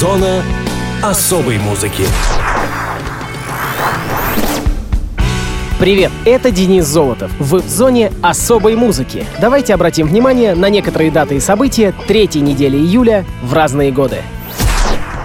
Зона особой музыки. Привет, это Денис Золотов. Вы в зоне особой музыки. Давайте обратим внимание на некоторые даты и события третьей недели июля в разные годы.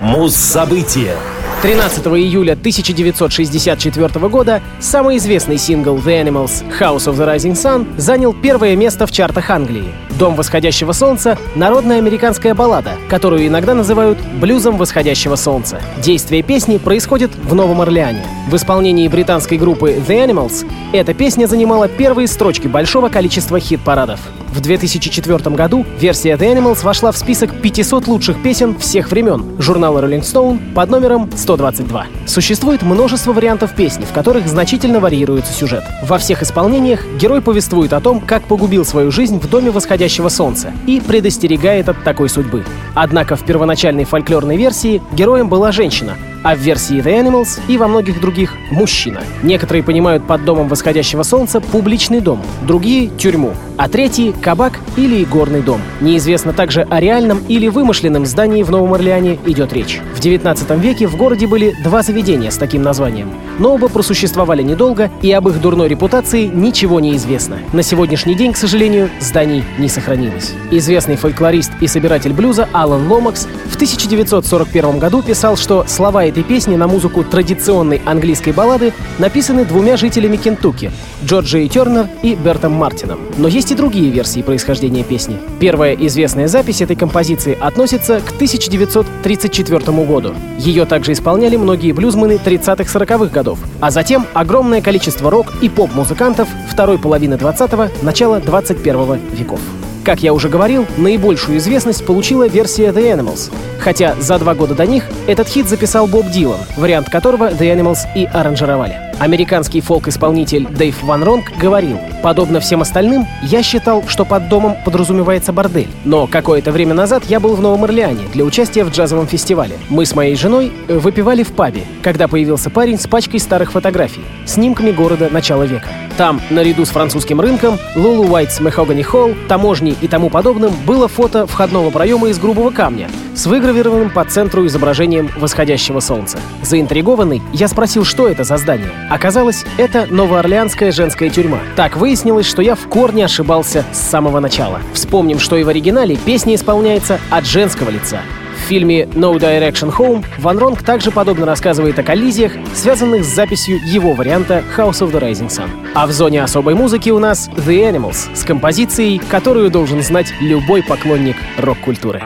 Муз-события. 13 июля 1964 года самый известный сингл The Animals House of the Rising Sun занял первое место в чартах Англии. «Дом восходящего солнца» — народная американская баллада, которую иногда называют «блюзом восходящего солнца». Действие песни происходит в Новом Орлеане. В исполнении британской группы The Animals эта песня занимала первые строчки большого количества хит-парадов. В 2004 году версия The Animals вошла в список 500 лучших песен всех времен журнала Rolling Stone под номером 122. Существует множество вариантов песни, в которых значительно варьируется сюжет. Во всех исполнениях герой повествует о том, как погубил свою жизнь в доме восходящего солнца и предостерегает от такой судьбы. Однако в первоначальной фольклорной версии героем была женщина, а в версии The Animals и во многих других — мужчина. Некоторые понимают под домом восходящего солнца публичный дом, другие — тюрьму, а третьи — кабак или игорный дом. Неизвестно также о реальном или вымышленном здании в Новом Орлеане идет речь. В 19 веке в городе были два заведения с таким названием, но оба просуществовали недолго, и об их дурной репутации ничего не известно. На сегодняшний день, к сожалению, зданий не сохранилось. Известный фольклорист и собиратель блюза Алан Ломакс в 1941 году писал, что слова этой песни на музыку традиционной английской баллады написаны двумя жителями Кентукки — Джорджией Тернер и Бертом Мартином. Но есть и другие версии происхождения песни. Первая известная запись этой композиции относится к 1934 году. Ее также исполняли многие блюзмены 30-40-х годов, а затем огромное количество рок и поп-музыкантов второй половины 20-го, начала 21 веков. Как я уже говорил, наибольшую известность получила версия The Animals, хотя за два года до них этот хит записал Боб Дилан, вариант которого The Animals и аранжировали. Американский фолк-исполнитель Дэйв Ван Ронг говорил, «Подобно всем остальным, я считал, что под домом подразумевается бордель. Но какое-то время назад я был в Новом Орлеане для участия в джазовом фестивале. Мы с моей женой э, выпивали в пабе, когда появился парень с пачкой старых фотографий, снимками города начала века. Там, наряду с французским рынком, Лулу Уайтс Мехогани Холл, таможней и тому подобным, было фото входного проема из грубого камня с выгравированным по центру изображением восходящего солнца. Заинтригованный, я спросил, что это за здание. Оказалось, это новоорлеанская женская тюрьма. Так выяснилось, что я в корне ошибался с самого начала. Вспомним, что и в оригинале песня исполняется от женского лица. В фильме No Direction Home Ван Ронг также подобно рассказывает о коллизиях, связанных с записью его варианта House of the Rising Sun. А в зоне особой музыки у нас The Animals с композицией, которую должен знать любой поклонник рок-культуры.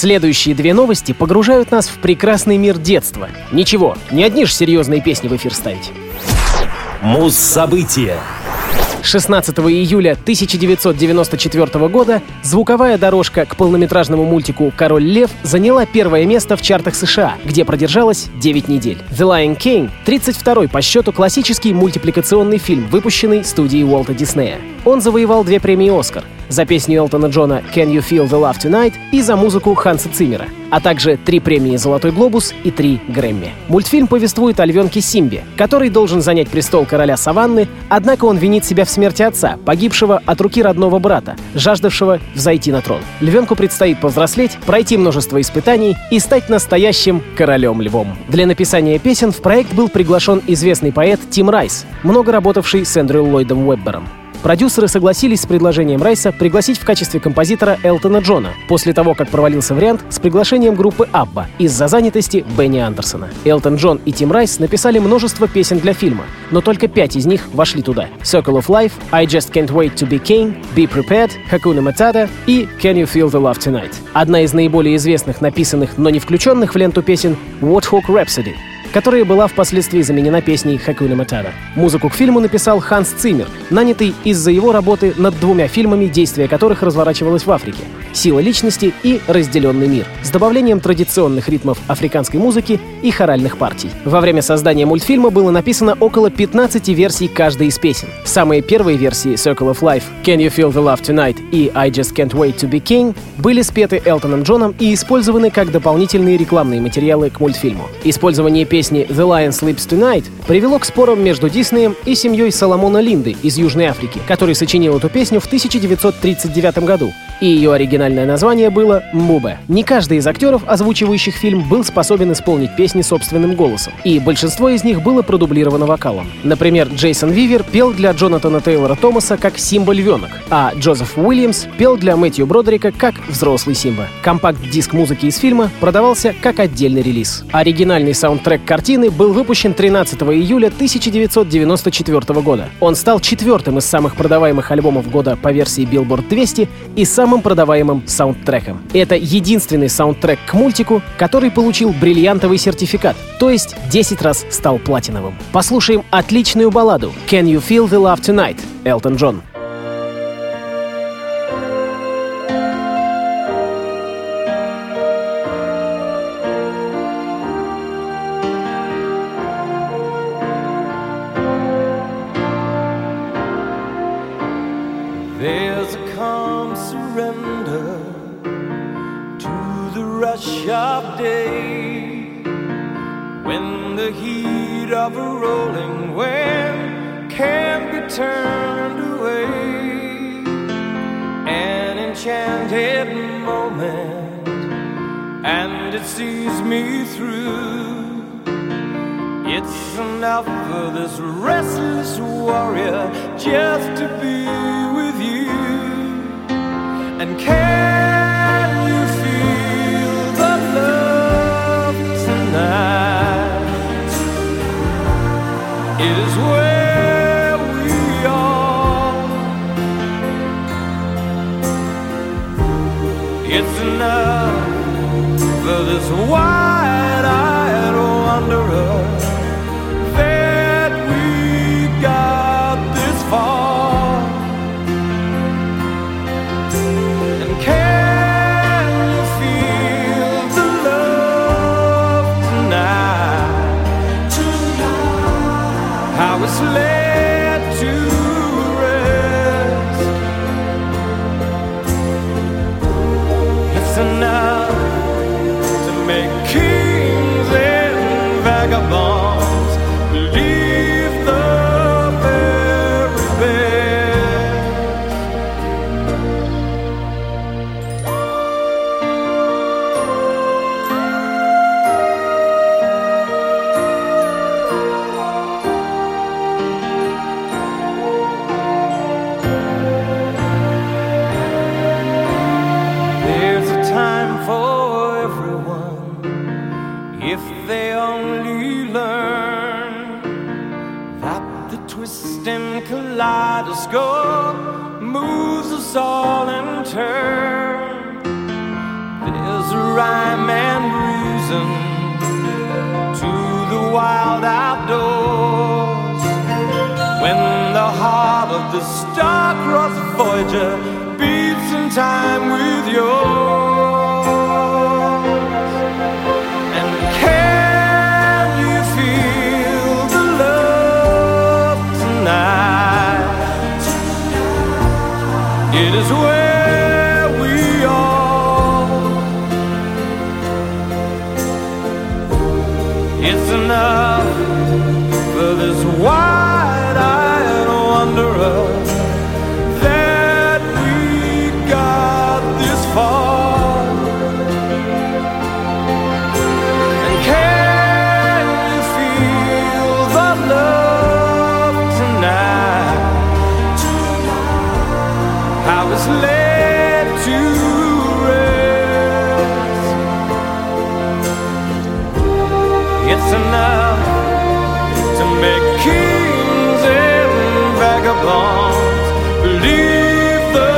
Следующие две новости погружают нас в прекрасный мир детства. Ничего, не одни же серьезные песни в эфир ставить. Муз-события. 16 июля 1994 года звуковая дорожка к полнометражному мультику «Король лев» заняла первое место в чартах США, где продержалась 9 недель. «The Lion King» — 32-й по счету классический мультипликационный фильм, выпущенный студией Уолта Диснея. Он завоевал две премии «Оскар» за песню Элтона Джона «Can You Feel the Love Tonight» и за музыку Ханса Циммера, а также три премии «Золотой глобус» и три «Грэмми». Мультфильм повествует о львенке Симбе, который должен занять престол короля Саванны, однако он винит себя в смерти отца, погибшего от руки родного брата, жаждавшего взойти на трон. Львенку предстоит повзрослеть, пройти множество испытаний и стать настоящим королем-львом. Для написания песен в проект был приглашен известный поэт Тим Райс, много работавший с Эндрю Ллойдом Уэббером. Продюсеры согласились с предложением Райса пригласить в качестве композитора Элтона Джона, после того, как провалился вариант с приглашением группы Абба из-за занятости Бенни Андерсона. Элтон Джон и Тим Райс написали множество песен для фильма, но только пять из них вошли туда. Circle of Life, I Just Can't Wait to Be King, Be Prepared, Hakuna Matata и Can You Feel the Love Tonight. Одна из наиболее известных написанных, но не включенных в ленту песен What Hawk Rhapsody, которая была впоследствии заменена песней «Хакуна Матара». Музыку к фильму написал Ханс Циммер, нанятый из-за его работы над двумя фильмами, действие которых разворачивалось в Африке «Сила личности» и «Разделенный мир» с добавлением традиционных ритмов африканской музыки и хоральных партий. Во время создания мультфильма было написано около 15 версий каждой из песен. Самые первые версии «Circle of Life», «Can You Feel the Love Tonight» и «I Just Can't Wait to Be King» были спеты Элтоном Джоном и использованы как дополнительные рекламные материалы к мультфильму. Использование песен песни «The Lion Sleeps Tonight» привело к спорам между Диснеем и семьей Соломона Линды из Южной Африки, который сочинил эту песню в 1939 году и ее оригинальное название было «Мбубе». Не каждый из актеров, озвучивающих фильм, был способен исполнить песни собственным голосом, и большинство из них было продублировано вокалом. Например, Джейсон Вивер пел для Джонатана Тейлора Томаса как Симба Львенок, а Джозеф Уильямс пел для Мэтью Бродерика как взрослый Симба. Компакт-диск музыки из фильма продавался как отдельный релиз. Оригинальный саундтрек картины был выпущен 13 июля 1994 года. Он стал четвертым из самых продаваемых альбомов года по версии Billboard 200 и самым продаваемым саундтреком. Это единственный саундтрек к мультику, который получил бриллиантовый сертификат, то есть 10 раз стал платиновым. Послушаем отличную балладу «Can You Feel the Love Tonight» Элтон Джон. Sees me through. It's enough for this restless warrior just to be with you. And can was wild. Turn. There's a rhyme and reason to the wild outdoors when the heart of the star-crossed Voyager beats in time with yours. It's enough for this wide-eyed vagabonds believe the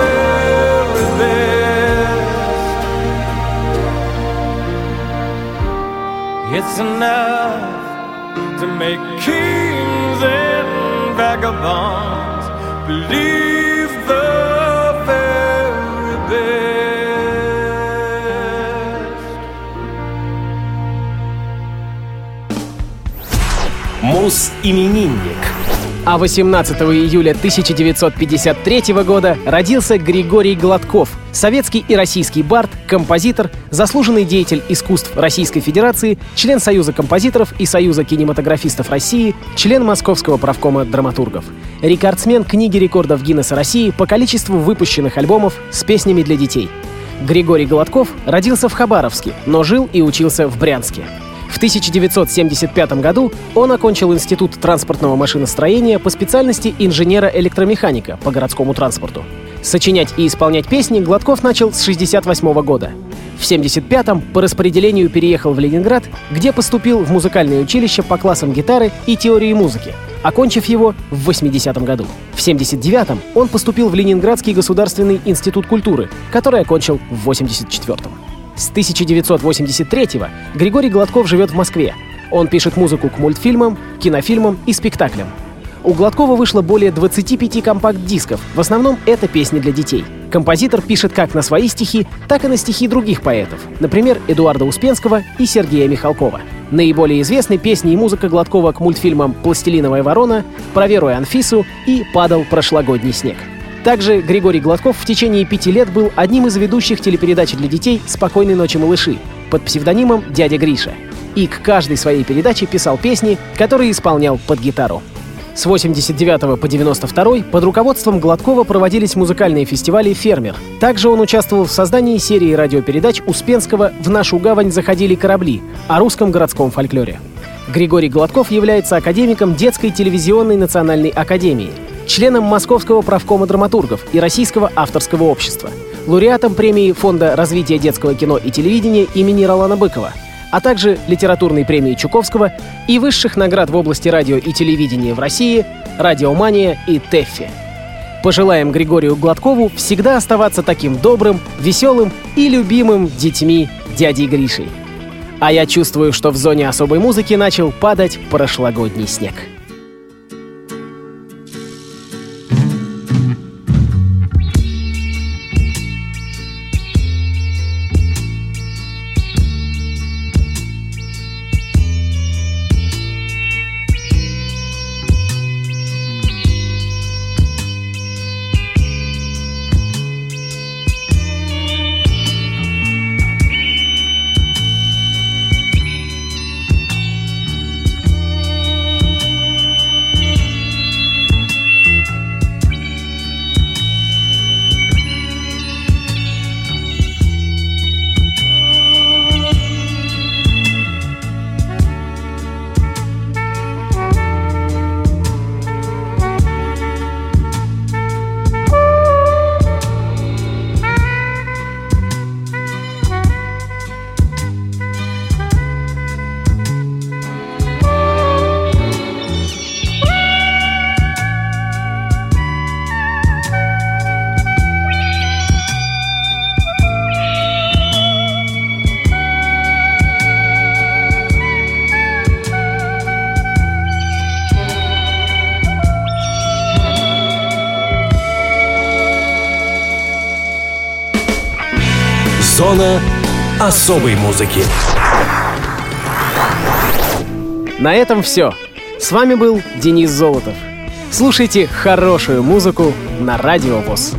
very best. It's enough to make kings and vagabonds believe the very best. Мус-именинник. А 18 июля 1953 года родился Григорий Гладков, советский и российский бард, композитор, заслуженный деятель искусств Российской Федерации, член Союза композиторов и Союза кинематографистов России, член Московского правкома драматургов. Рекордсмен книги рекордов Гиннесса России по количеству выпущенных альбомов с песнями для детей. Григорий Гладков родился в Хабаровске, но жил и учился в Брянске. В 1975 году он окончил Институт транспортного машиностроения по специальности инженера-электромеханика по городскому транспорту. Сочинять и исполнять песни Гладков начал с 1968 года. В 1975-м по распределению переехал в Ленинград, где поступил в музыкальное училище по классам гитары и теории музыки, окончив его в 80-м году. В 79-м он поступил в Ленинградский государственный институт культуры, который окончил в 84-м. С 1983-го Григорий Гладков живет в Москве. Он пишет музыку к мультфильмам, кинофильмам и спектаклям. У Гладкова вышло более 25 компакт-дисков, в основном это песни для детей. Композитор пишет как на свои стихи, так и на стихи других поэтов, например, Эдуарда Успенского и Сергея Михалкова. Наиболее известны песни и музыка Гладкова к мультфильмам «Пластилиновая ворона», «Про Веру и Анфису» и «Падал прошлогодний снег». Также Григорий Гладков в течение пяти лет был одним из ведущих телепередач для детей «Спокойной ночи, малыши» под псевдонимом «Дядя Гриша». И к каждой своей передаче писал песни, которые исполнял под гитару. С 89 по 92 под руководством Гладкова проводились музыкальные фестивали «Фермер». Также он участвовал в создании серии радиопередач Успенского «В нашу гавань заходили корабли» о русском городском фольклоре. Григорий Гладков является академиком Детской телевизионной национальной академии, членом Московского правкома драматургов и Российского авторского общества, лауреатом премии Фонда развития детского кино и телевидения имени Ролана Быкова, а также литературной премии Чуковского и высших наград в области радио и телевидения в России «Радиомания» и «Тэффи». Пожелаем Григорию Гладкову всегда оставаться таким добрым, веселым и любимым детьми дядей Гришей. А я чувствую, что в зоне особой музыки начал падать прошлогодний снег. Зона особой музыки. На этом все. С вами был Денис Золотов. Слушайте хорошую музыку на Радио ВОЗ.